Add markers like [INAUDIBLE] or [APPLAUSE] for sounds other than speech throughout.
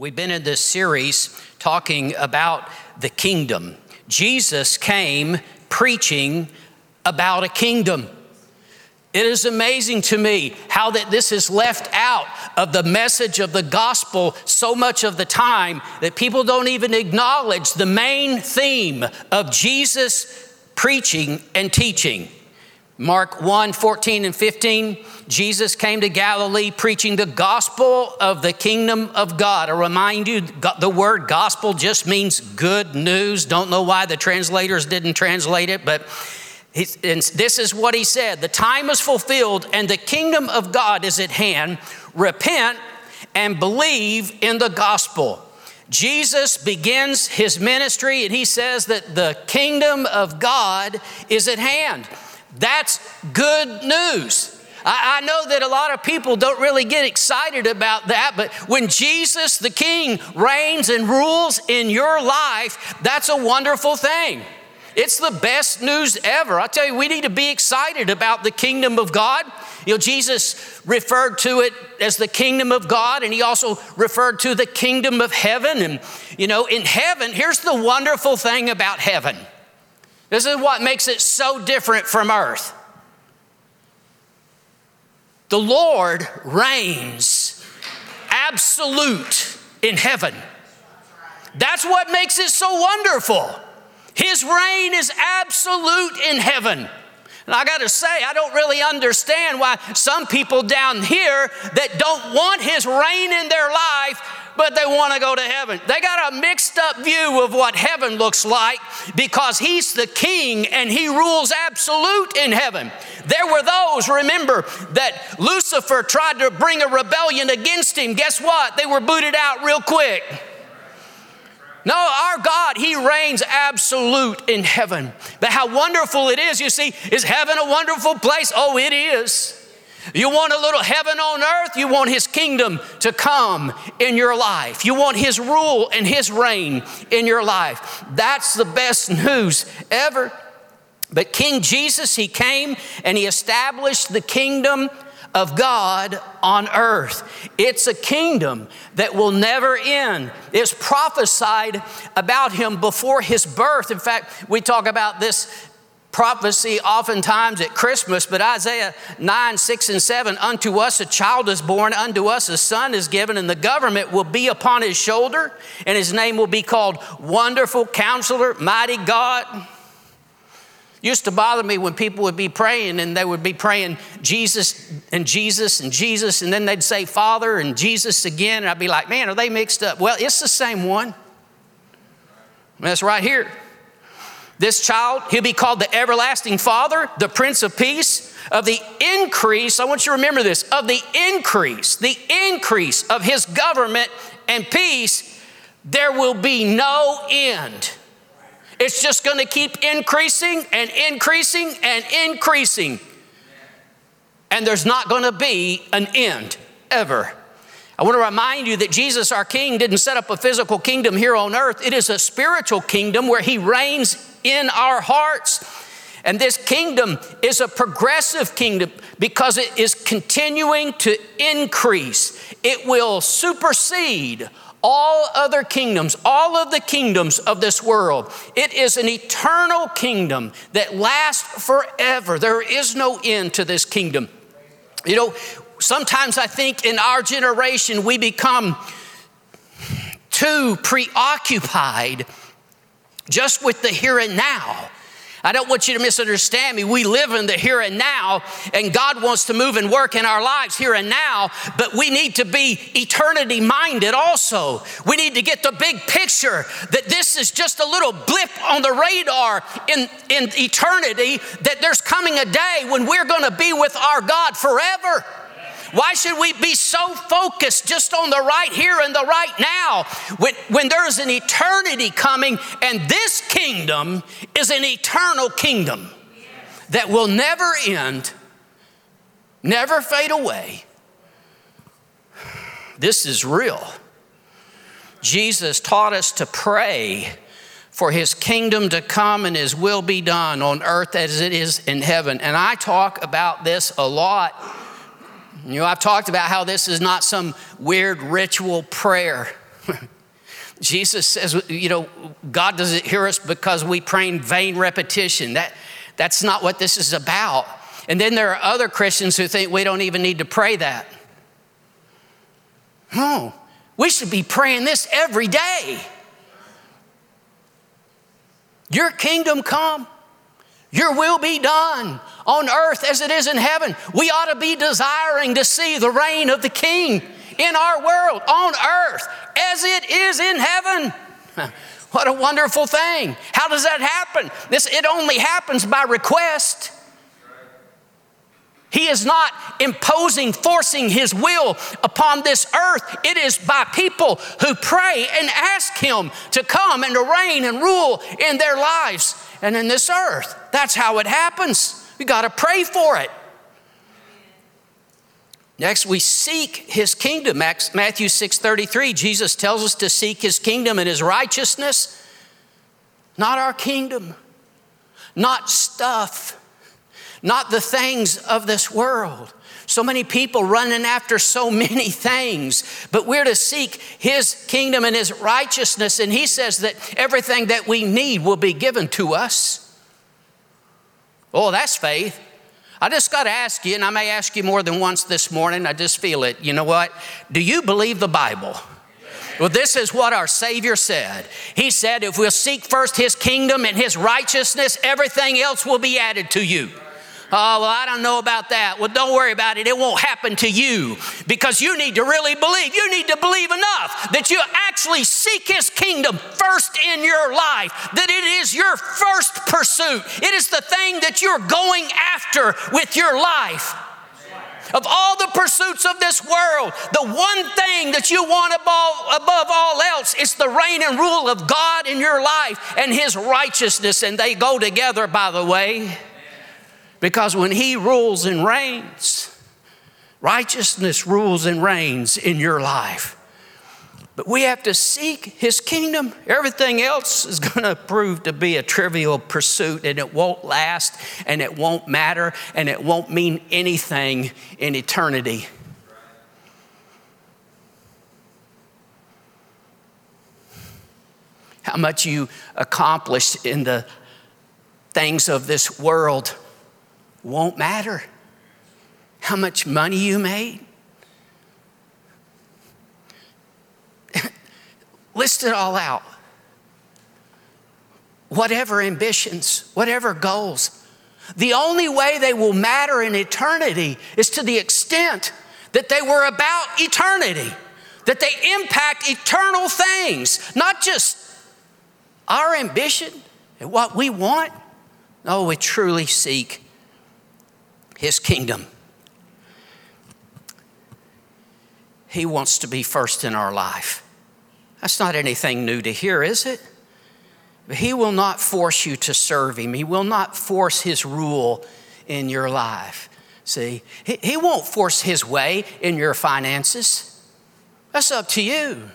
We've been in this series talking about the kingdom. Jesus came preaching about a kingdom. It is amazing to me how that this is left out of the message of the gospel so much of the time that people don't even acknowledge the main theme of Jesus preaching and teaching. Mark 1 14 and 15, Jesus came to Galilee preaching the gospel of the kingdom of God. I remind you, the word gospel just means good news. Don't know why the translators didn't translate it, but this is what he said The time is fulfilled, and the kingdom of God is at hand. Repent and believe in the gospel. Jesus begins his ministry, and he says that the kingdom of God is at hand. That's good news. I, know that a lot of people don't really get excited about that, but when Jesus the King reigns and rules in your life, that's a wonderful thing. It's the best news ever. I tell you, we need to be excited about the kingdom of God. You know, Jesus referred to it as the kingdom of God, and he also referred to the kingdom of heaven. And, you know, in heaven, here's the wonderful thing about heaven this is what makes it so different from earth. The Lord reigns absolute in heaven. That's what makes it so wonderful. His reign is absolute in heaven. And I got to say, I don't really understand why some people down here that don't want His reign in their life, but they want to go to heaven. They got a mixed up view of what heaven looks like because He's the King and He rules absolute in heaven. There were those, remember, that Lucifer tried to bring a rebellion against Him. Guess what? They were booted out real quick. No, our God, He reigns absolute in heaven. But how wonderful it is, you see, is heaven a wonderful place? Oh, it is. You want a little heaven on earth? You want His kingdom to come in your life. You want His rule and His reign in your life. That's the best news ever. But King Jesus, He came and He established the kingdom of God on earth. It's a kingdom that will never end. It's prophesied about him before his birth. In fact, we talk about this prophecy oftentimes at Christmas, but Isaiah 9, 6, and 7 Unto us a child is born, unto us a son is given, and the government will be upon his shoulder, and his name will be called Wonderful Counselor, Mighty God Used to bother me when people would be praying and they would be praying Jesus and Jesus and Jesus, and then they'd say Father and Jesus again. And I'd be like, man, are they mixed up? Well, it's the same one. That's right here. This child, he'll be called the everlasting Father, the Prince of Peace, of the increase, I want you to remember this, of the increase, the increase of his government and peace, there will be no end. It's just going to keep increasing and increasing and increasing. And there's not going to be an end ever. I want to remind you that Jesus, our King, didn't set up a physical kingdom here on earth. It is a spiritual kingdom where He reigns in our hearts. And this kingdom is a progressive kingdom because it is continuing to increase. It will supersede all other kingdoms, all of the kingdoms of this world. It is an eternal kingdom that lasts forever. There is no end to this kingdom. You know, sometimes I think in our generation we become too preoccupied just with the here and now I don't want you to misunderstand me. We live in the here and now, and God wants to move and work in our lives here and now, but we need to be eternity minded also. We need to get the big picture that this is just a little blip on the radar in, in eternity, that there's coming a day when we're going to be with our God forever. Why should we be so focused just on the right here and the right now when, when there's an eternity coming and this kingdom is an eternal kingdom that will never end, never fade away? This is real. Jesus taught us to pray for his kingdom to come and his will be done on earth as it is in heaven. And I talk about this a lot you know, I've talked about how this is not some weird ritual prayer. [LAUGHS] Jesus says, you know, God doesn't hear us because we pray in vain repetition. That, that's not what this is about. And then there are other Christians who think we don't even need to pray that. No, we should be praying this every day. Your kingdom come, your will be done on earth as it is in heaven. We ought to be desiring to see the reign of the King in our world on earth as it is in heaven. [LAUGHS] What a wonderful thing. How does that happen? This it only happens by request. He is not imposing, forcing his will upon this earth. It is by people who pray and ask him to come and to reign and rule in their lives and in this earth. That's how it happens. We got to pray for it. Next, we seek his kingdom. Matthew 6:33, Jesus tells us to seek his kingdom and his righteousness, not our kingdom, not stuff, not the things of this world. So many people running after so many things, but we're to seek His kingdom and His righteousness. And He says that everything that we need will be given to us. Oh, that's faith. I just got to ask you, and I may ask you more than once this morning, I just feel it. You know what? Do you believe the Bible? Well, this is what our Savior said. He said, if we'll seek first His kingdom and His righteousness, everything else will be added to you. Oh, well, I don't know about that. Well, don't worry about it. It won't happen to you because you need to really believe. You need to believe enough that you actually seek His kingdom first in your life, that it is your first pursuit. It is the thing that you're going after with your life. Of all the pursuits of this world, the one thing that you want above, above all else is the reign and rule of God in your life and His righteousness, and they go together, by the way. Because when He rules and reigns, righteousness rules and reigns in your life. But we have to seek His kingdom. Everything else is going to prove to be a trivial pursuit and it won't last and it won't matter and it won't mean anything in eternity. How much you accomplished in the things of this world won't matter. How much money you made? [LAUGHS] List it all out. Whatever ambitions, whatever goals. The only way they will matter in eternity is to the extent that they were about eternity, that they impact eternal things, not just our ambition and what we want. No, we truly seek his kingdom. He wants to be first in our life. That's not anything new to hear, is it? But he will not force you to serve him. He will not force his rule in your life. See, he, he won't force his way in your finances. That's up to you.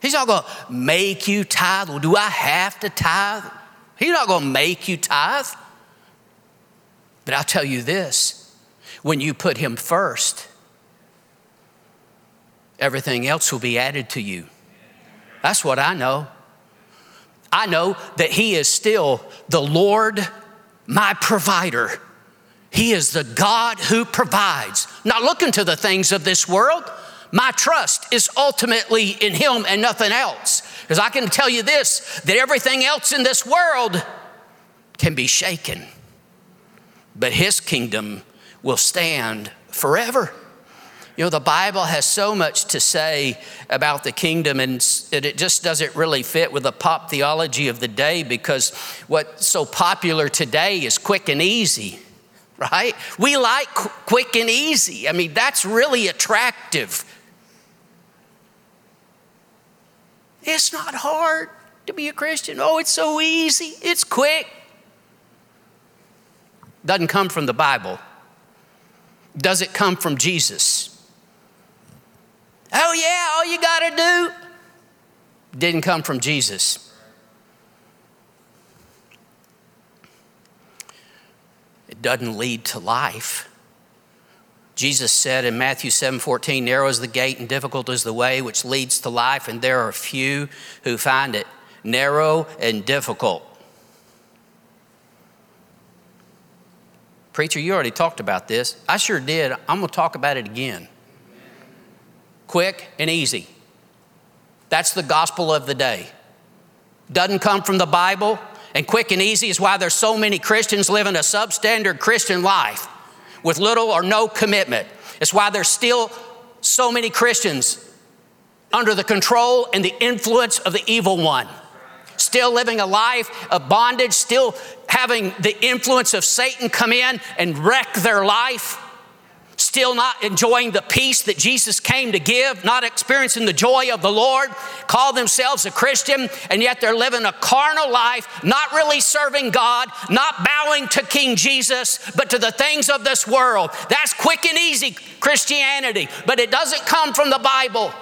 He's not going to make you tithe. Well, do I have to tithe? He's not going to make you tithe. But I'll tell you this when you put Him first, everything else will be added to you. That's what I know. I know that He is still the Lord, my provider. He is the God who provides. Not looking to the things of this world. My trust is ultimately in Him and nothing else. Because I can tell you this that everything else in this world can be shaken but his kingdom will stand forever. You know, the Bible has so much to say about the kingdom, and it just doesn't really fit with the pop theology of the day because what's so popular today is quick and easy, right? We like quick and easy. I mean, that's really attractive. It's not hard to be a Christian. Oh, it's so easy, it's quick. Doesn't come from the Bible. Does it come from Jesus? Oh, yeah, all you got to do didn't come from Jesus. It doesn't lead to life. Jesus said in Matthew 7 14, Narrow is the gate and difficult is the way which leads to life, and there are few who find it. Narrow and difficult. Preacher, you already talked about this. I sure did. I'm going to talk about it again. Quick and easy. That's the gospel of the day. Doesn't come from the Bible, and quick and easy is why there's so many Christians living a substandard Christian life with little or no commitment. It's why there's still so many Christians under the control and the influence of the evil one. Still living a life of bondage, still having the influence of Satan come in and wreck their life still not enjoying the peace that Jesus came to give, not experiencing the joy of the Lord, call themselves a Christian, and yet they're living a carnal life, not really serving God, not bowing to King Jesus, but to the things of this world. That's quick and easy Christianity, but it doesn't come from the Bible.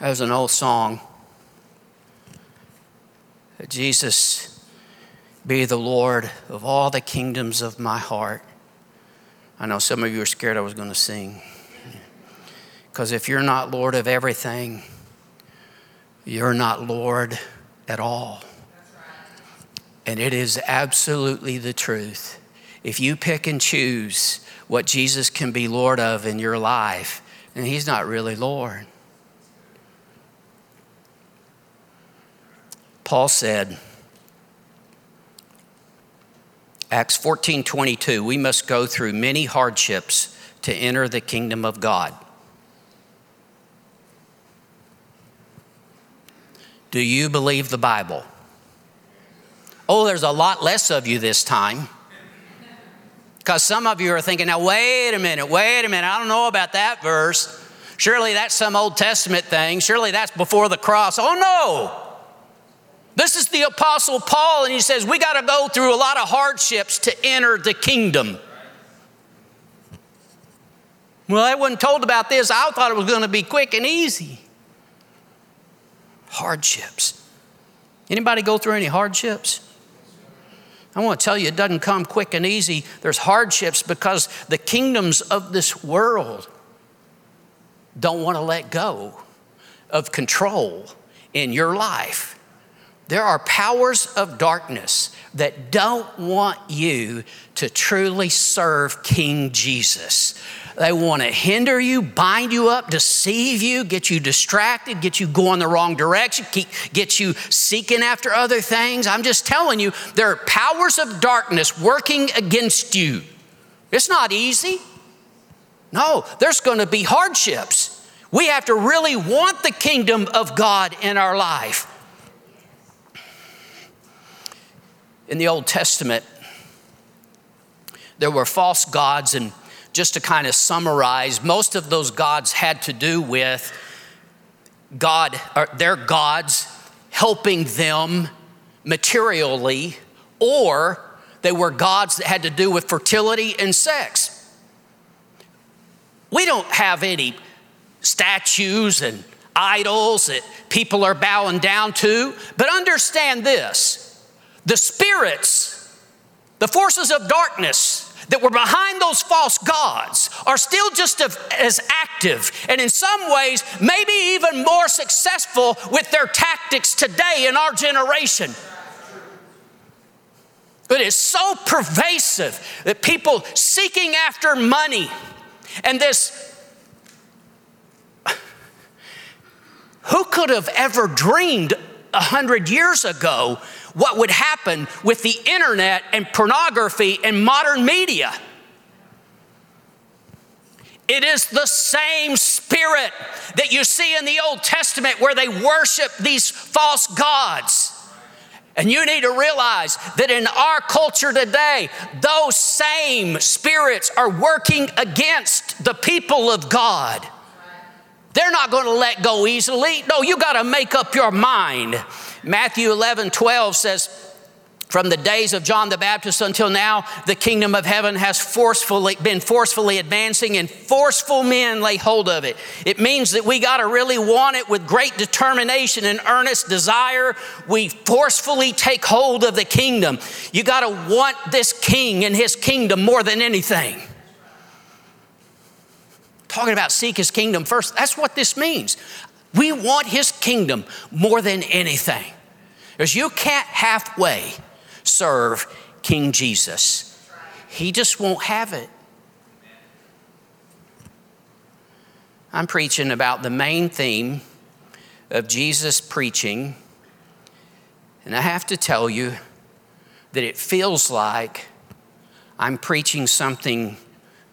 There's an old song Jesus be the Lord of all the kingdoms of my heart. I know some of you are scared I was going to sing. Because if you're not Lord of everything, you're not Lord at all. And it is absolutely the truth. If you pick and choose what Jesus can be Lord of in your life, then He's not really Lord. Paul said, Acts 14 22, we must go through many hardships to enter the kingdom of God. Do you believe the Bible? Oh, there's a lot less of you this time. Because some of you are thinking, now, wait a minute, wait a minute, I don't know about that verse. Surely that's some Old Testament thing. Surely that's before the cross. Oh, no. This is the Apostle Paul, and he says, We got to go through a lot of hardships to enter the kingdom. Well, I wasn't told about this. I thought it was going to be quick and easy. Hardships. Anybody go through any hardships? I want to tell you, it doesn't come quick and easy. There's hardships because the kingdoms of this world don't want to let go of control in your life. There are powers of darkness that don't want you to truly serve King Jesus. They want to hinder you, bind you up, deceive you, get you distracted, get you going the wrong direction, get you seeking after other things. I'm just telling you, there are powers of darkness working against you. It's not easy. No, there's going to be hardships. We have to really want the kingdom of God in our life. In the Old Testament, there were false gods, and just to kind of summarize, most of those gods had to do with God, or their gods helping them materially, or they were gods that had to do with fertility and sex. We don't have any statues and idols that people are bowing down to, but understand this the spirits, the forces of darkness that were behind those false gods are still just as active and in some ways maybe even more successful with their tactics today in our generation. But It is so pervasive that people seeking after money and this who could have ever dreamed a hundred years ago what would happen with the internet and pornography and modern media. It is the same spirit that you see in the Old Testament where they worship these false gods. And you need to realize that in our culture today, those same spirits are working against the people of God. They're not going to let go easily. No, you got to make up your mind Matthew 11, 12 says, From the days of John the Baptist until now, the kingdom of heaven has forcefully been forcefully advancing, and forceful men lay hold of it. It means that we got to really want it with great determination and earnest desire. We forcefully take hold of the kingdom. You got to want this king and his kingdom more than anything. Talking about seek his kingdom first, that's what this means. We want his kingdom more than anything. Because you can't halfway serve King Jesus. He just won't have it. I'm preaching about the main theme of Jesus preaching, and I have to tell you that it feels like I'm preaching something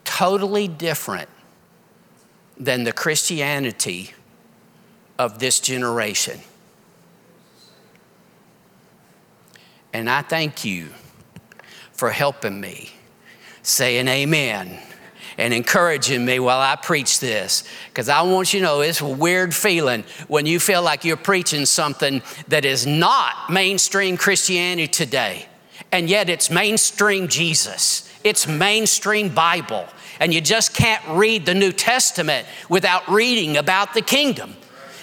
totally different than the Christianity of this generation. And I thank you for helping me, saying amen, and encouraging me while I preach this. Because I want you to know it's a weird feeling when you feel like you're preaching something that is not mainstream Christianity today, and yet it's mainstream Jesus, it's mainstream Bible. And you just can't read the New Testament without reading about the kingdom.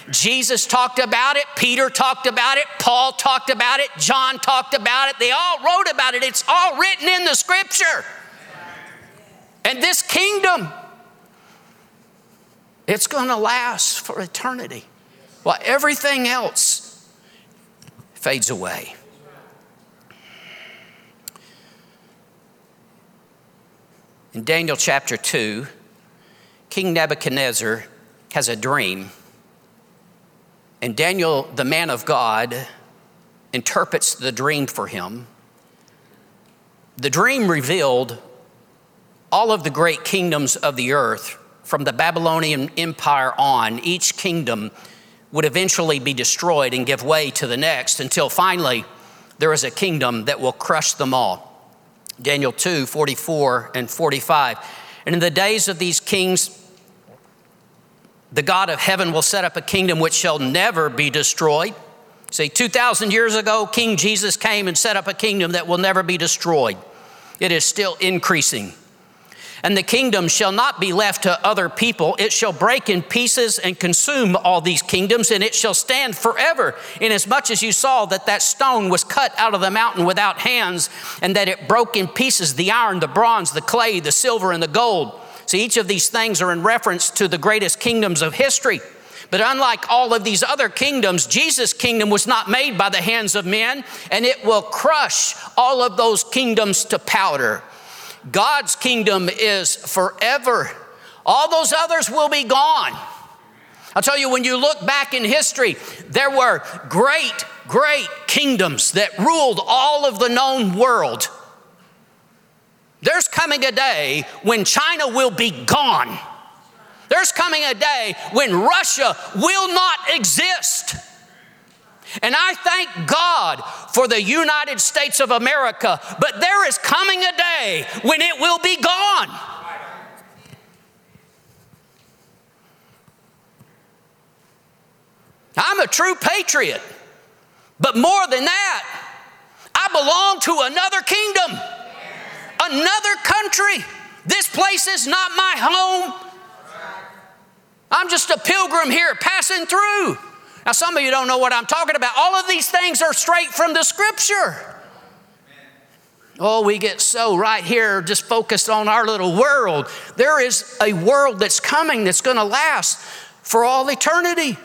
Jesus talked about it, Peter talked about it, Paul talked about it, John talked about it. They all wrote about it. It's all written in the scripture. And this kingdom, it's going to last for eternity while everything else fades away. In Daniel chapter 2, King Nebuchadnezzar has a dream and Daniel, the man of God, interprets the dream for him. The dream revealed all of the great kingdoms of the earth from the Babylonian Empire on. Each kingdom would eventually be destroyed and give way to the next until finally there is a kingdom that will crush them all. Daniel 2 44 and 45. And in the days of these kings, the God of heaven will set up a kingdom which shall never be destroyed. See, 2,000 years ago, King Jesus came and set up a kingdom that will never be destroyed. It is still increasing. And the kingdom shall not be left to other people. It shall break in pieces and consume all these kingdoms, and it shall stand forever. Inasmuch as you saw that that stone was cut out of the mountain without hands, and that it broke in pieces the iron, the bronze, the clay, the silver, and the gold so each of these things are in reference to the greatest kingdoms of history. But unlike all of these other kingdoms, Jesus' kingdom was not made by the hands of men, and it will crush all of those kingdoms to powder. God's kingdom is forever. All those others will be gone. I'll tell you, when you look back in history, there were great, great kingdoms that ruled all of the known world. There's coming a day when China will be gone. There's coming a day when Russia will not exist. And I thank God for the United States of America, but there is coming a day when it will be gone. I'm a true patriot, but more than that, I belong to another kingdom another country. This place is not my home. I'm just a pilgrim here passing through. Now, some of you don't know what I'm talking about. All of these things are straight from the scripture. Oh, we get so right here just focused on our little world. There is a world that's coming that's going to last for all eternity.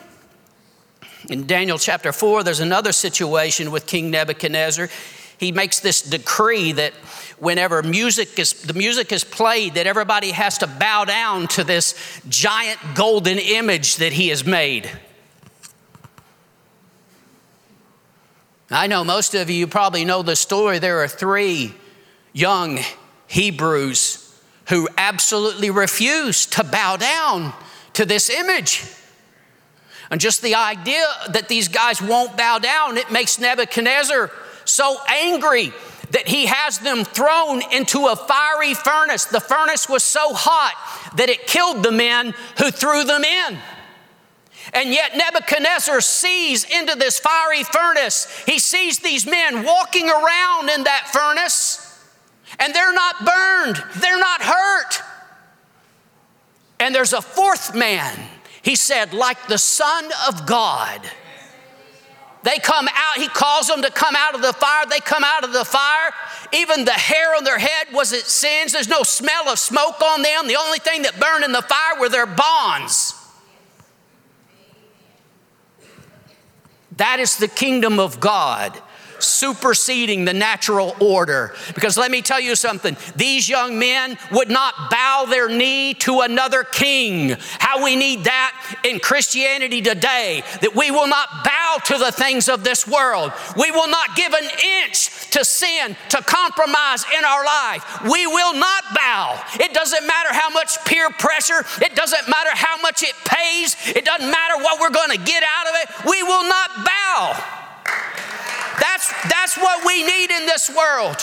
In Daniel chapter 4, there's another situation with King Nebuchadnezzar. He makes this decree that whenever music is the music is played that everybody has to bow down to this giant golden image that he has made i know most of you probably know the story there are three young hebrews who absolutely refused to bow down to this image and just the idea that these guys won't bow down it makes nebuchadnezzar so angry that he has them thrown into a fiery furnace. The furnace was so hot that it killed the men who threw them in. And yet Nebuchadnezzar sees into this fiery furnace. He sees these men walking around in that furnace, and they're not burned, they're not hurt. And there's a fourth man, he said, like the Son of God. They come out, he calls them to come out of the fire. They come out of the fire. Even the hair on their head was it singed. There's no smell of smoke on them. The only thing that burned in the fire were their bonds. That is the kingdom of God superseding the natural order. Because let me tell you something these young men would not bow their knee to another king. How we need that in Christianity today, that we will not bow to the things of this world. We will not give an inch to sin, to compromise in our life. We will not bow. It doesn't matter how much peer pressure, it doesn't matter how much it pays, it doesn't matter what we're going to get out of it. We will not bow. That's, that's what we need in this world.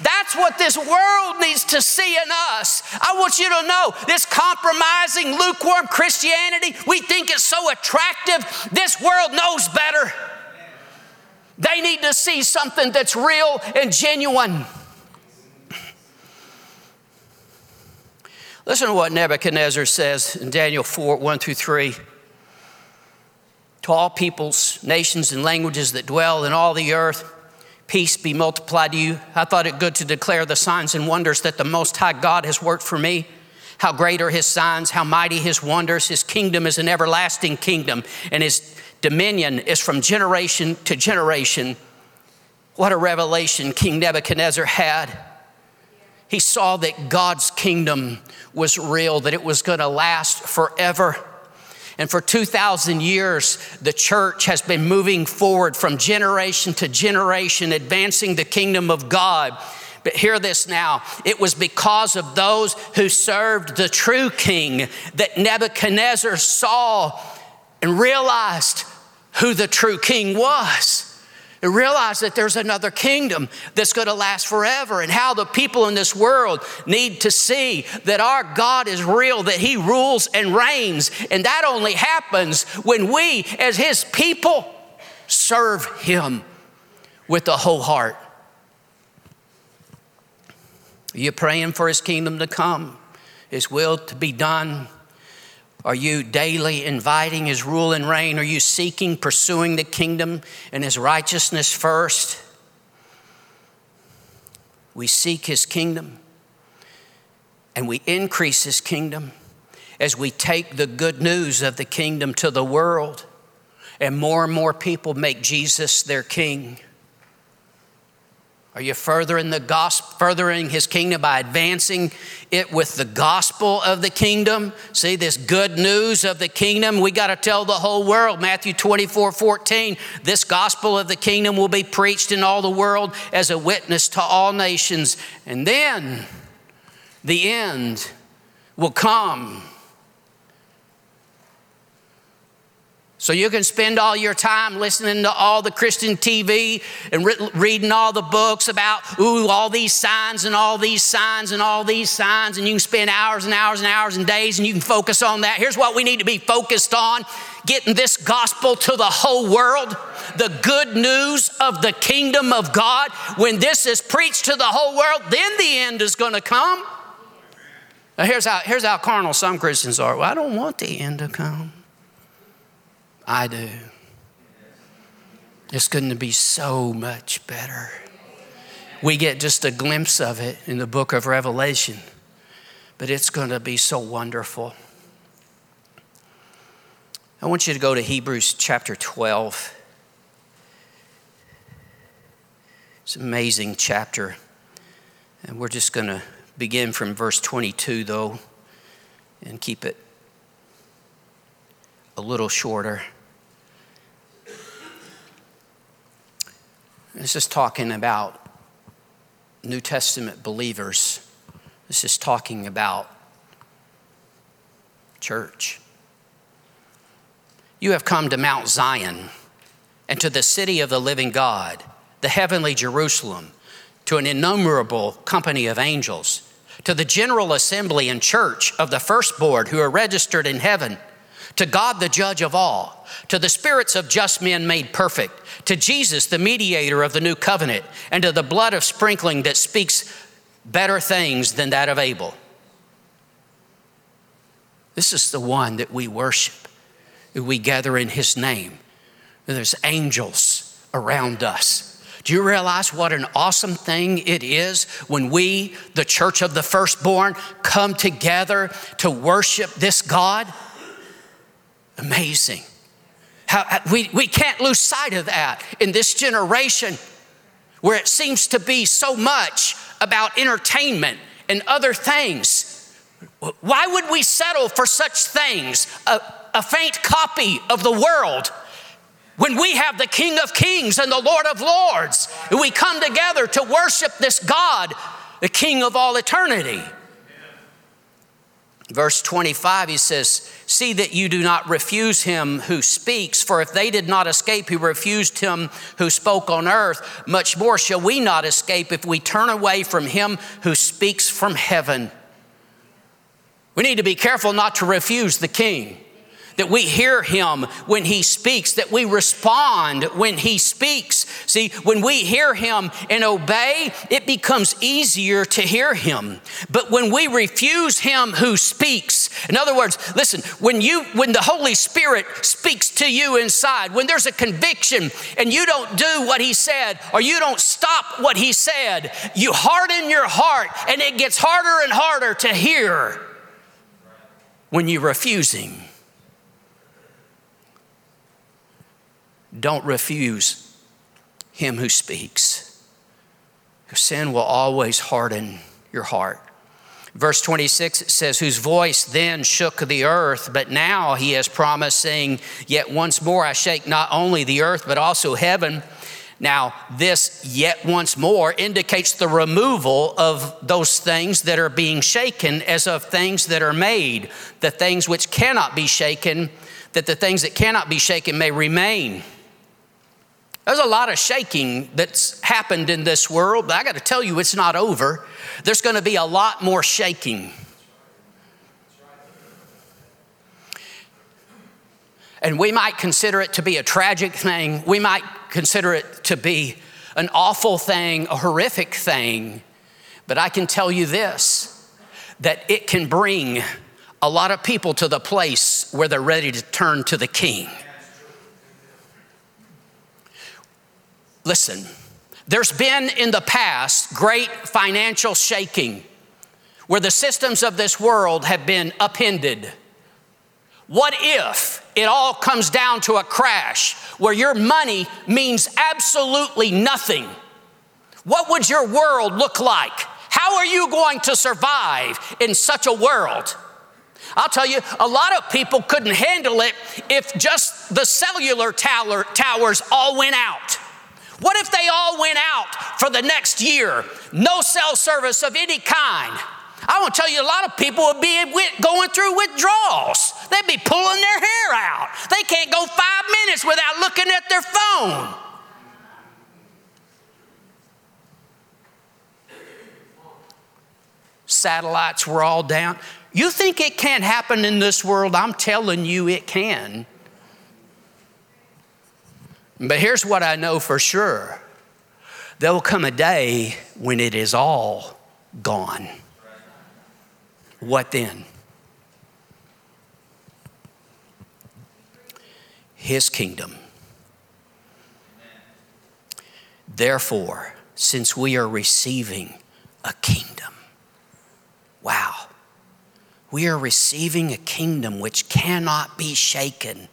That's what this world needs to see in us. I want you to know this compromising, lukewarm Christianity, we think it's so attractive. This world knows better. They need to see something that's real and genuine. Listen to what Nebuchadnezzar says in Daniel 4 1 through 3 to all peoples, nations, and languages that dwell in all the earth. Peace be multiplied to you. I thought it good to declare the signs and wonders that the Most High God has worked for me. How great are his signs, how mighty his wonders. His kingdom is an everlasting kingdom, and his dominion is from generation to generation. What a revelation King Nebuchadnezzar had. He saw that God's kingdom was real, that it was going to last forever. And for 2,000 years, the church has been moving forward from generation to generation, advancing the kingdom of God. But hear this now it was because of those who served the true king that Nebuchadnezzar saw and realized who the true king was and realize that there's another kingdom that's going to last forever, and how the people in this world need to see that our God is real, that He rules and reigns. And that only happens when we, as His people, serve Him with the whole heart. Are you praying for His kingdom to come, His will to be done? Are you daily inviting His rule and reign? Are you seeking, pursuing the kingdom and His righteousness first? We seek His kingdom and we increase His kingdom as we take the good news of the kingdom to the world, and more and more people make Jesus their King. Are you furthering the gospel, furthering his kingdom by advancing it with the gospel of the kingdom? See, this good news of the kingdom, we got to tell the whole world. Matthew 24, 14, this gospel of the kingdom will be preached in all the world as a witness to all nations. And then the end will come So you can spend all your time listening to all the Christian TV and re- reading all the books about, ooh, all these signs and all these signs and all these signs, and you can spend hours and hours and hours and days and you can focus on that. Here's what we need to be focused on getting this gospel to the whole world, the good news of the kingdom of God. When this is preached to the whole world, then the end is going to come. Now, here's how, here's how carnal some Christians are. Well, I don't want the end to come. I do. It's going to be so much better. We get just a glimpse of it in the book of Revelation, but it's going to be so wonderful. I want you to go to Hebrews chapter 12. It's an amazing chapter. And we're just going to begin from verse 22, though, and keep it a little shorter. This is talking about New Testament believers. This is talking about church. You have come to Mount Zion and to the city of the living God, the heavenly Jerusalem, to an innumerable company of angels, to the general assembly and church of the firstborn who are registered in heaven to God the judge of all, to the spirits of just men made perfect, to Jesus the mediator of the new covenant, and to the blood of sprinkling that speaks better things than that of Abel. This is the one that we worship, that we gather in his name. There's angels around us. Do you realize what an awesome thing it is when we, the church of the firstborn, come together to worship this God? Amazing. How, we, we can't lose sight of that in this generation where it seems to be so much about entertainment and other things. Why would we settle for such things? A, a faint copy of the world when we have the King of Kings and the Lord of Lords, we come together to worship this God, the King of all eternity. Verse 25, he says, See that you do not refuse him who speaks, for if they did not escape who refused him who spoke on earth, much more shall we not escape if we turn away from him who speaks from heaven. We need to be careful not to refuse the king that we hear him when he speaks, that we respond when he speaks. See, when we hear him and obey, it becomes easier to hear him. But when we refuse him who speaks, in other words, listen, when you when the Holy Spirit speaks to you inside, when there's a conviction and you don't do what he said or you don't stop what he said, you harden your heart and it gets harder and harder to hear when you refuse him. Don't refuse him who speaks. Sin will always harden your heart. Verse 26, it says, Whose voice then shook the earth, but now he has promised, saying, Yet once more I shake not only the earth, but also heaven. Now, this yet once more indicates the removal of those things that are being shaken as of things that are made, the things which cannot be shaken, that the things that cannot be shaken may remain. There's a lot of shaking that's happened in this world, but I got to tell you, it's not over. There's going to be a lot more shaking. And we might consider it to be a tragic thing. We might consider it to be an awful thing, a horrific thing. But I can tell you this that it can bring a lot of people to the place where they're ready to turn to the king. Listen, there's been in the past great financial shaking where the systems of this world have been upended. What if it all comes down to a crash where your money means absolutely nothing? What would your world look like? How are you going to survive in such a world? I'll tell you, a lot of people couldn't handle it if just the cellular tower, towers all went out. What if they all went out for the next year? No cell service of any kind. I want to tell you, a lot of people would be going through withdrawals. They'd be pulling their hair out. They can't go five minutes without looking at their phone. Satellites were all down. You think it can't happen in this world? I'm telling you, it can. But here's what I know for sure there will come a day when it is all gone. What then? His kingdom. Therefore, since we are receiving a kingdom, wow, we are receiving a kingdom which cannot be shaken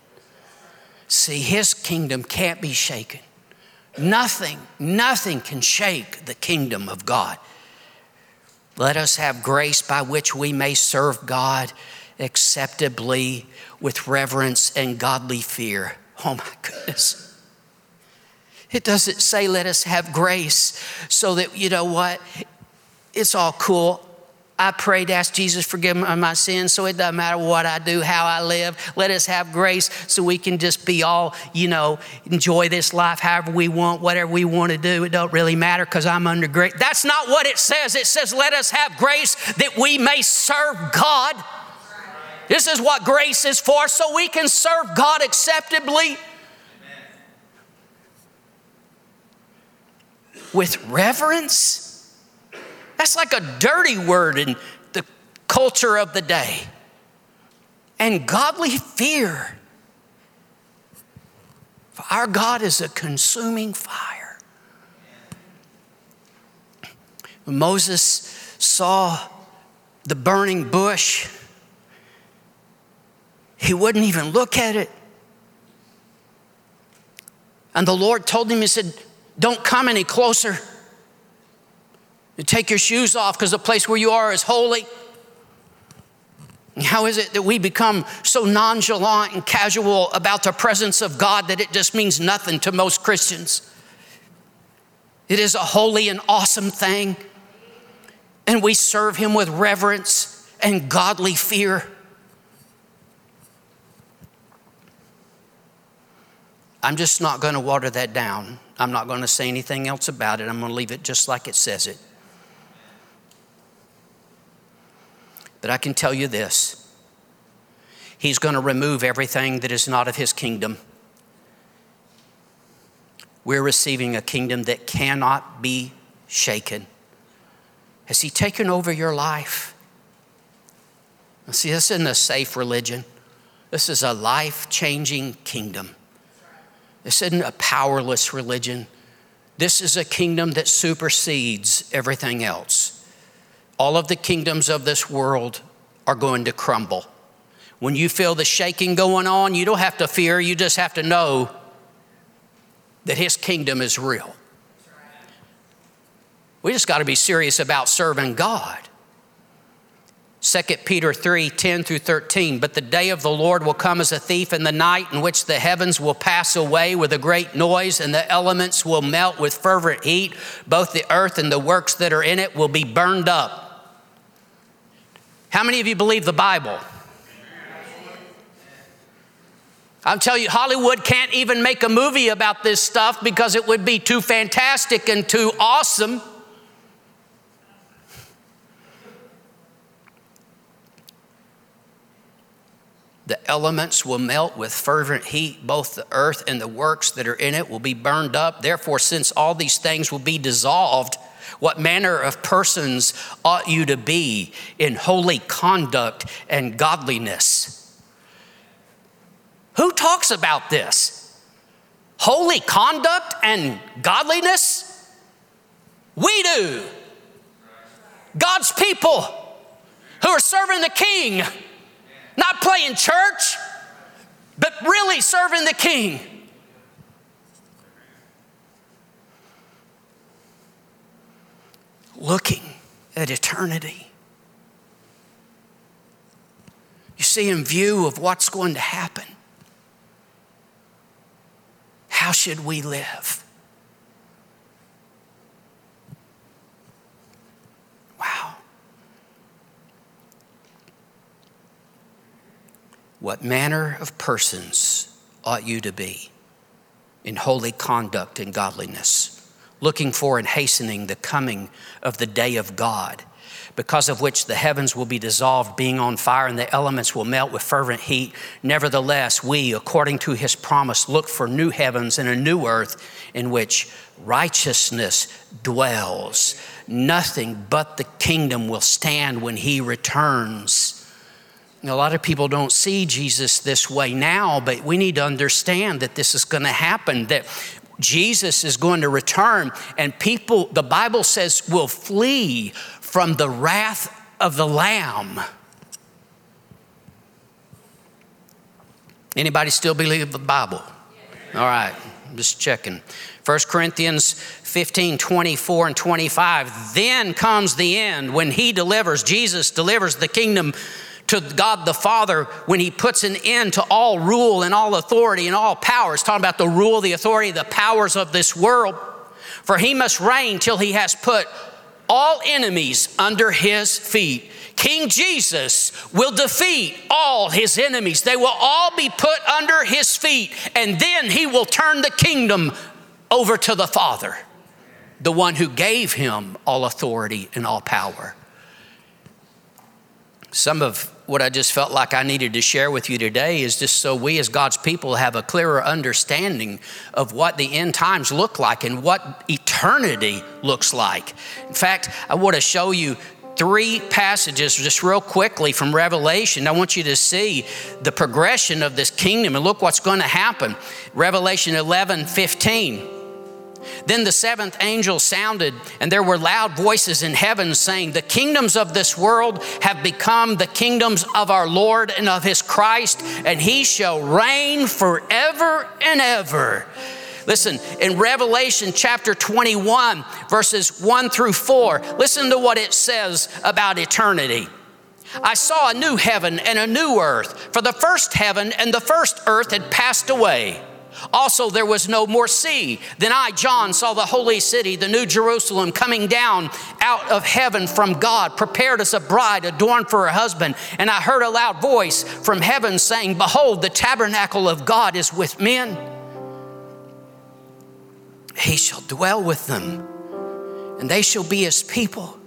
See, his kingdom can't be shaken. Nothing, nothing can shake the kingdom of God. Let us have grace by which we may serve God acceptably with reverence and godly fear. Oh my goodness. It doesn't say, let us have grace so that, you know what, it's all cool. I prayed, to ask Jesus forgive me of my sins, so it doesn't matter what I do, how I live. Let us have grace so we can just be all, you know, enjoy this life however we want, whatever we want to do. It don't really matter because I'm under grace. That's not what it says. It says, let us have grace that we may serve God This is what grace is for, so we can serve God acceptably. With reverence? That's like a dirty word in the culture of the day. And godly fear. For our God is a consuming fire. When Moses saw the burning bush, he wouldn't even look at it. And the Lord told him, He said, Don't come any closer. Take your shoes off because the place where you are is holy. How is it that we become so nonchalant and casual about the presence of God that it just means nothing to most Christians? It is a holy and awesome thing, and we serve Him with reverence and godly fear. I'm just not going to water that down. I'm not going to say anything else about it. I'm going to leave it just like it says it. But I can tell you this He's going to remove everything that is not of His kingdom. We're receiving a kingdom that cannot be shaken. Has He taken over your life? See, this isn't a safe religion. This is a life changing kingdom. This isn't a powerless religion. This is a kingdom that supersedes everything else. All of the kingdoms of this world are going to crumble. When you feel the shaking going on, you don't have to fear, you just have to know that His kingdom is real. We just got to be serious about serving God. 2 Peter 3 10 through 13. But the day of the Lord will come as a thief in the night, in which the heavens will pass away with a great noise, and the elements will melt with fervent heat. Both the earth and the works that are in it will be burned up. How many of you believe the Bible? I'm telling you, Hollywood can't even make a movie about this stuff because it would be too fantastic and too awesome. The elements will melt with fervent heat. Both the earth and the works that are in it will be burned up. Therefore, since all these things will be dissolved, what manner of persons ought you to be in holy conduct and godliness? Who talks about this? Holy conduct and godliness? We do. God's people who are serving the king not playing church, but really serving the king. Looking at eternity. You see, in view of what's going to happen, how should we live? Wow. What manner of persons ought you to be in holy conduct and godliness, looking for and hastening the coming of the day of God, because of which the heavens will be dissolved, being on fire, and the elements will melt with fervent heat. Nevertheless, we, according to his promise, look for new heavens and a new earth in which righteousness dwells. Nothing but the kingdom will stand when he returns. A lot of people don't see Jesus this way now, but we need to understand that this is going to happen, that Jesus is going to return, and people, the Bible says, will flee from the wrath of the Lamb. Anybody still believe the Bible? All right, I'm just checking. 1 Corinthians 15, 24 and 25. Then comes the end when he delivers, Jesus delivers the kingdom to God the Father when He puts an end to all rule and all authority and all powers, talking about the rule, the authority, the powers of this world. For He must reign till He has put all enemies under His feet. King Jesus will defeat all his enemies. They will all be put under his feet, and then he will turn the kingdom over to the Father, the one who gave him all authority and all power. Some of what I just felt like I needed to share with you today is just so we as God's people have a clearer understanding of what the end times look like and what eternity looks like. In fact, I want to show you three passages just real quickly from Revelation. I want you to see the progression of this kingdom and look what's going to happen. Revelation 11 15. Then the seventh angel sounded, and there were loud voices in heaven saying, The kingdoms of this world have become the kingdoms of our Lord and of his Christ, and he shall reign forever and ever. Listen, in Revelation chapter 21, verses 1 through 4, listen to what it says about eternity. I saw a new heaven and a new earth, for the first heaven and the first earth had passed away. Also, there was no more sea. Then I, John, saw the holy city, the new Jerusalem, coming down out of heaven from God, prepared as a bride adorned for her husband. And I heard a loud voice from heaven saying, Behold, the tabernacle of God is with men he shall dwell with them, and they shall be his people.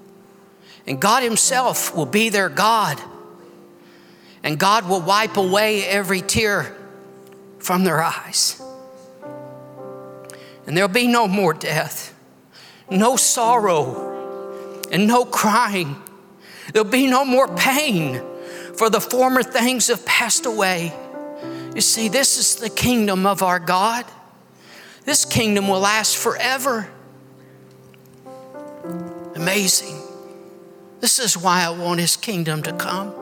And God himself will be their God. And God will wipe away every tear from their eyes. And there'll be no more death, no sorrow, and no crying. There'll be no more pain, for the former things have passed away. You see, this is the kingdom of our God. This kingdom will last forever. Amazing. This is why I want his kingdom to come.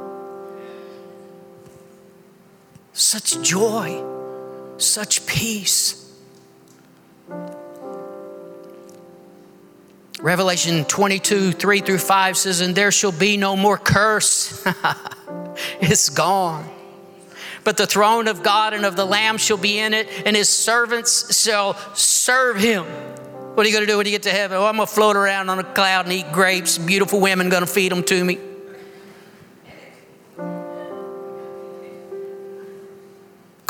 Such joy, such peace. Revelation 22, 3 through 5 says, And there shall be no more curse. [LAUGHS] it's gone but the throne of God and of the Lamb shall be in it, and his servants shall serve him. What are you going to do when you get to heaven? Oh, I'm going to float around on a cloud and eat grapes. Beautiful women going to feed them to me.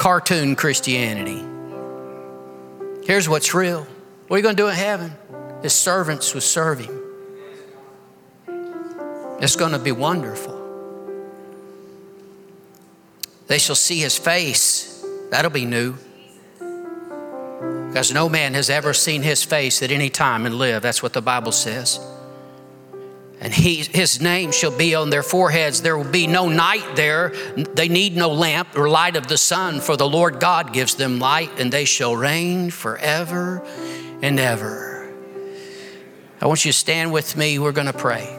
Cartoon Christianity. Here's what's real. What are you going to do in heaven? His servants will serve him. It's going to be wonderful. They shall see his face. That'll be new. Because no man has ever seen his face at any time and live. That's what the Bible says. And he, his name shall be on their foreheads. There will be no night there. They need no lamp or light of the sun, for the Lord God gives them light, and they shall reign forever and ever. I want you to stand with me. We're going to pray.